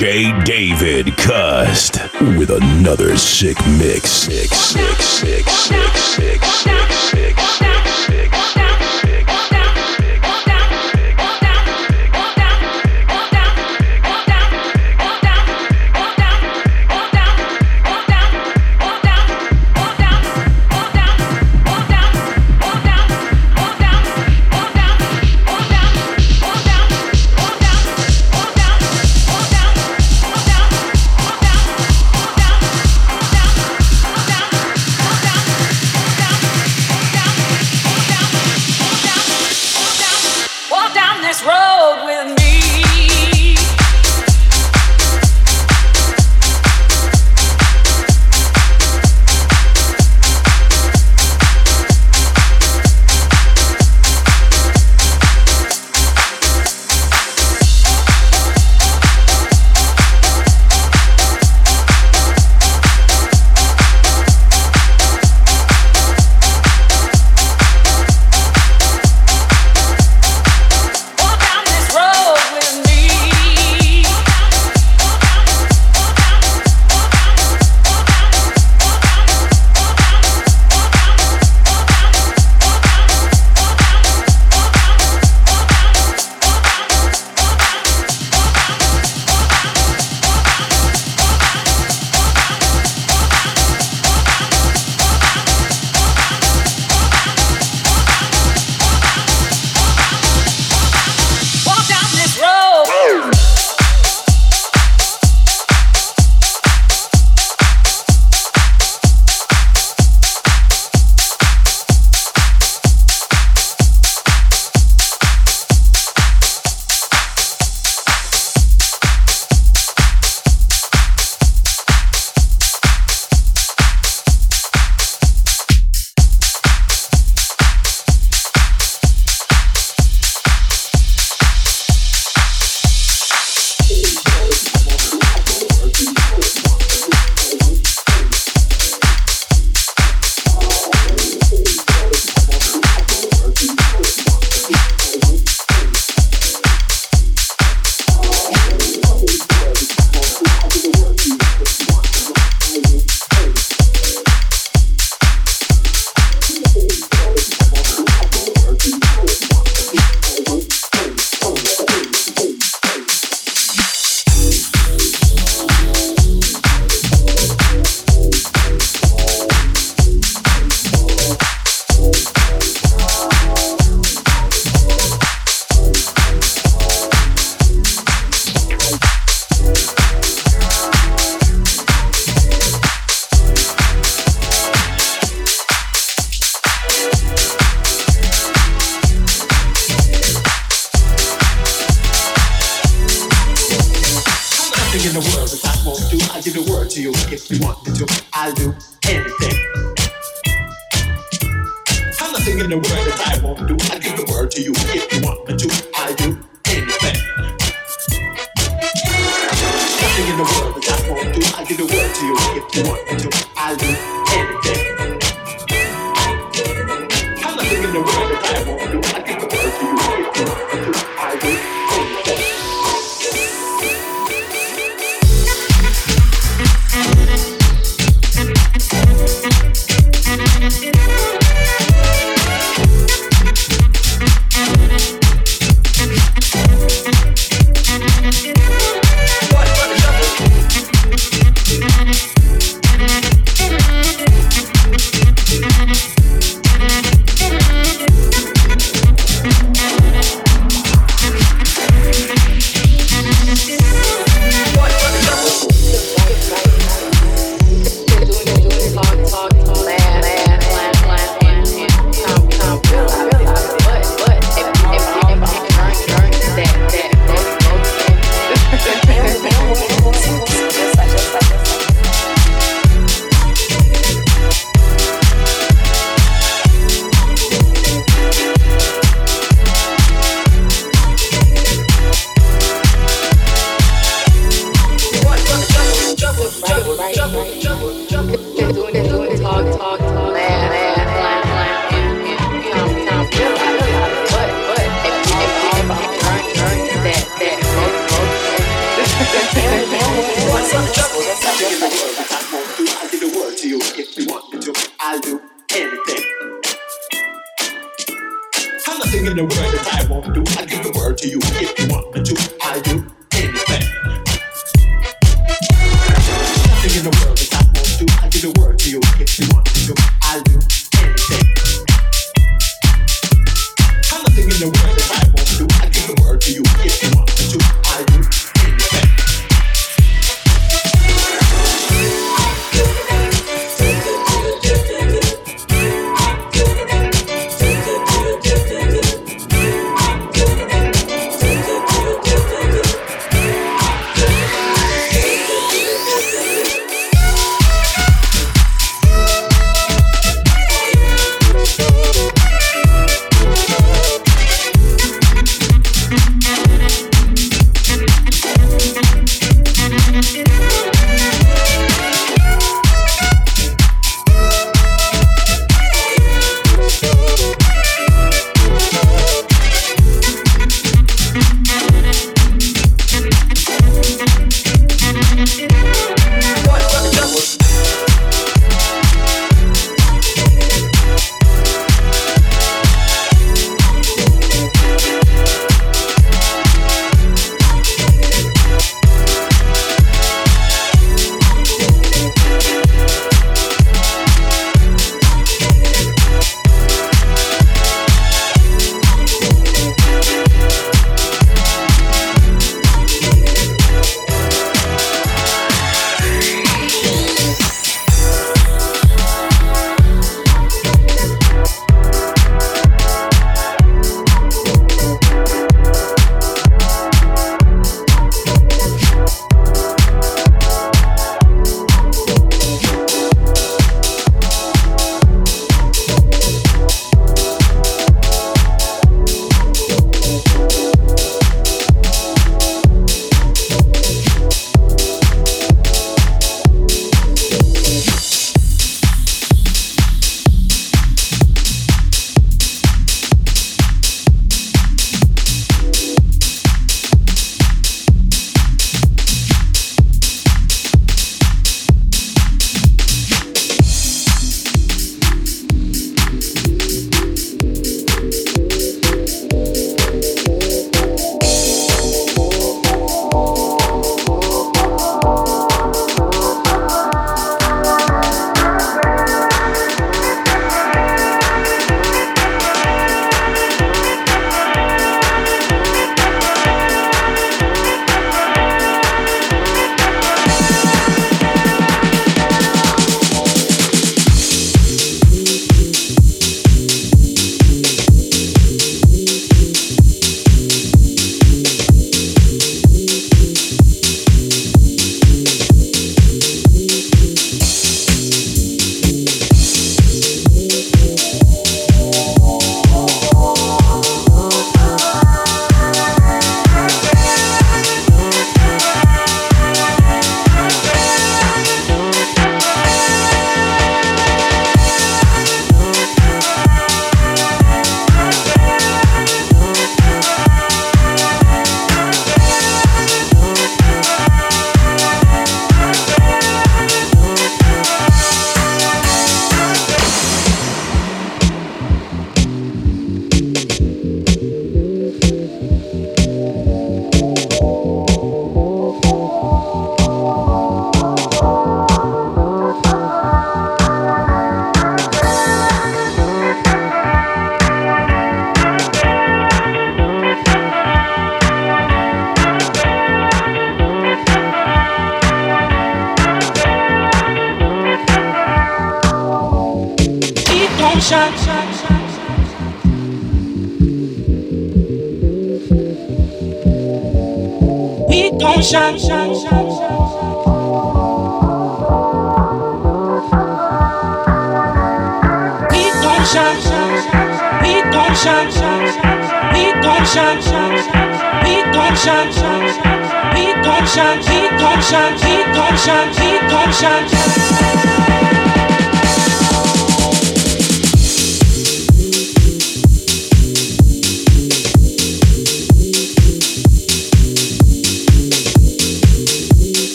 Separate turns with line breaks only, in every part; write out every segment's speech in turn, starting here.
DJ David Cust with another sick mix. Sick, sick, sick,
this road with me.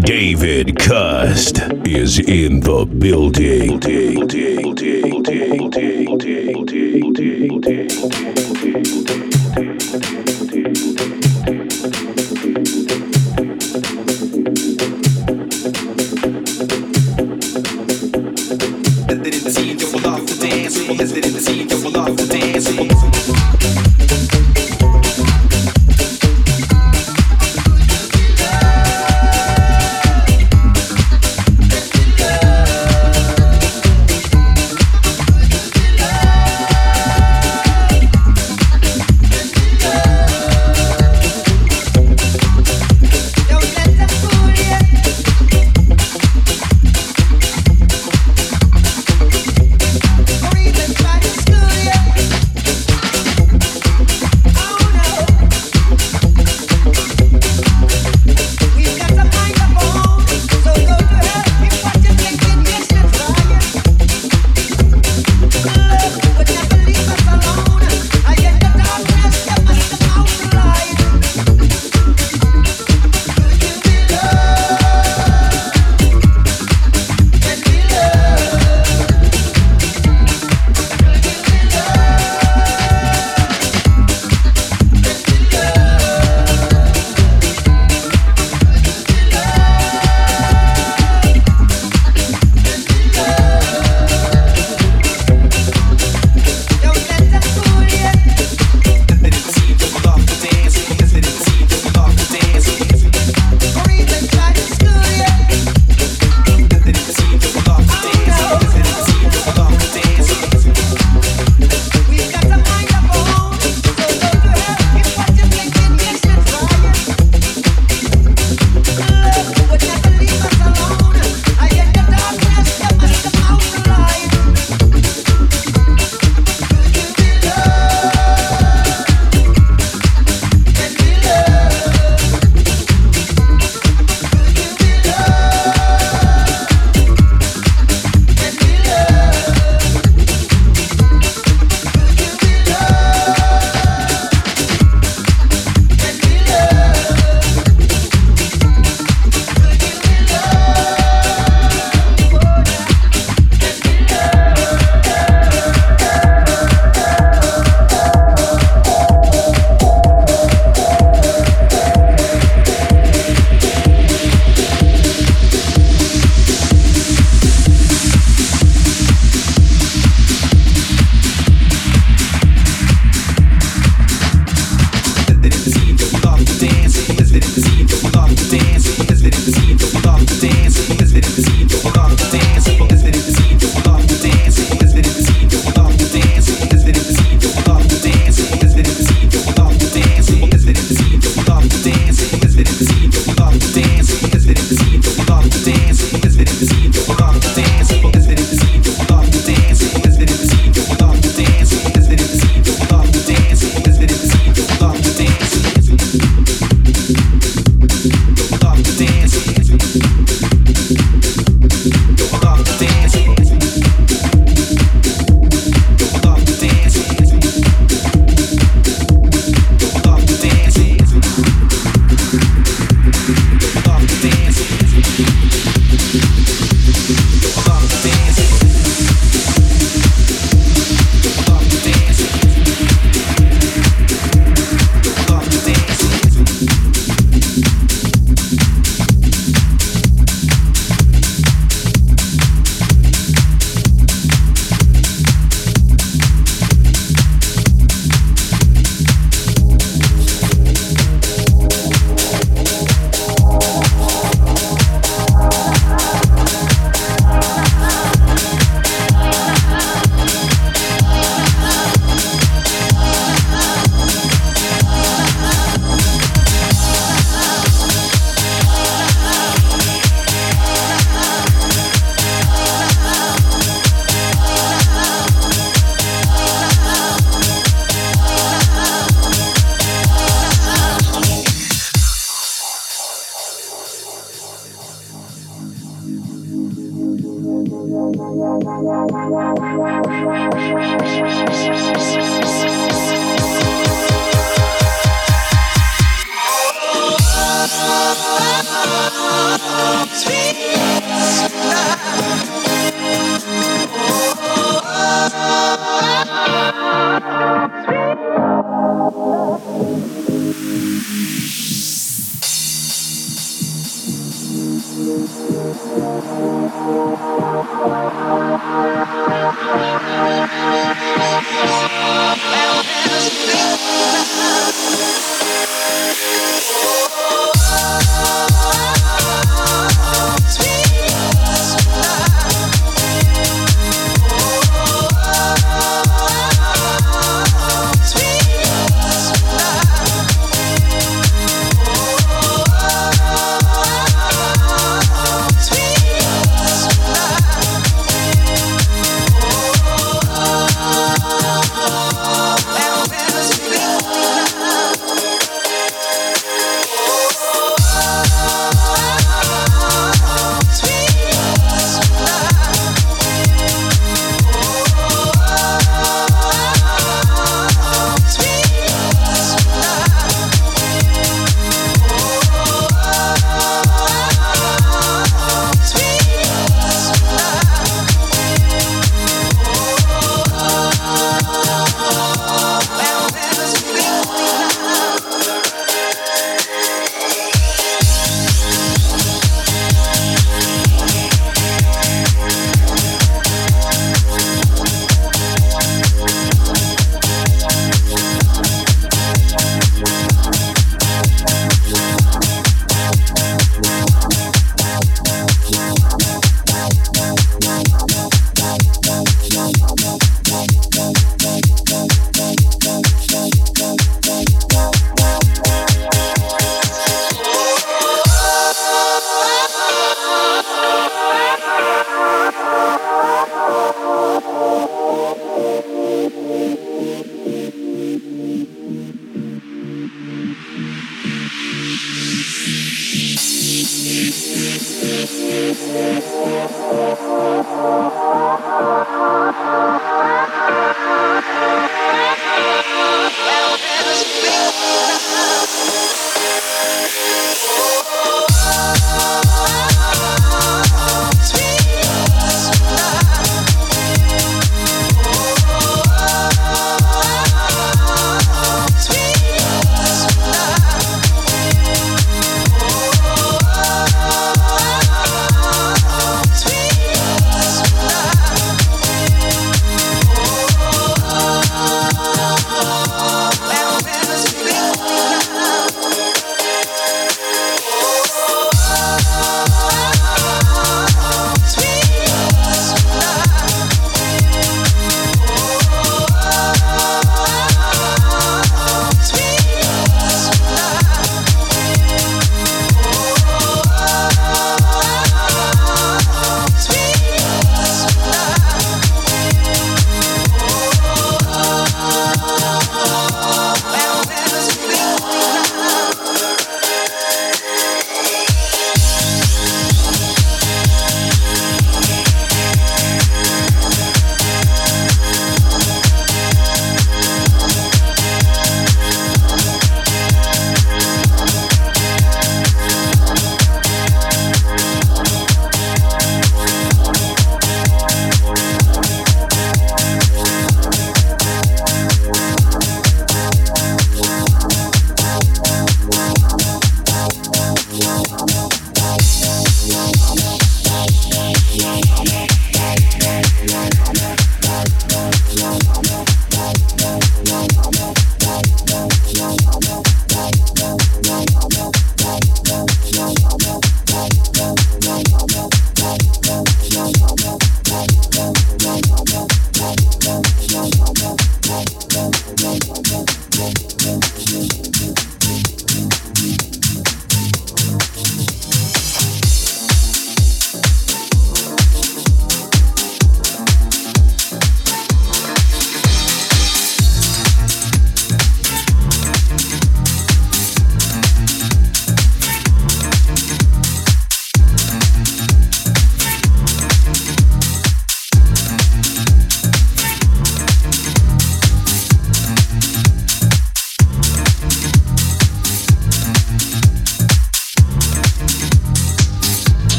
David Cust is in the building.
building.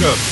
Motherfucker.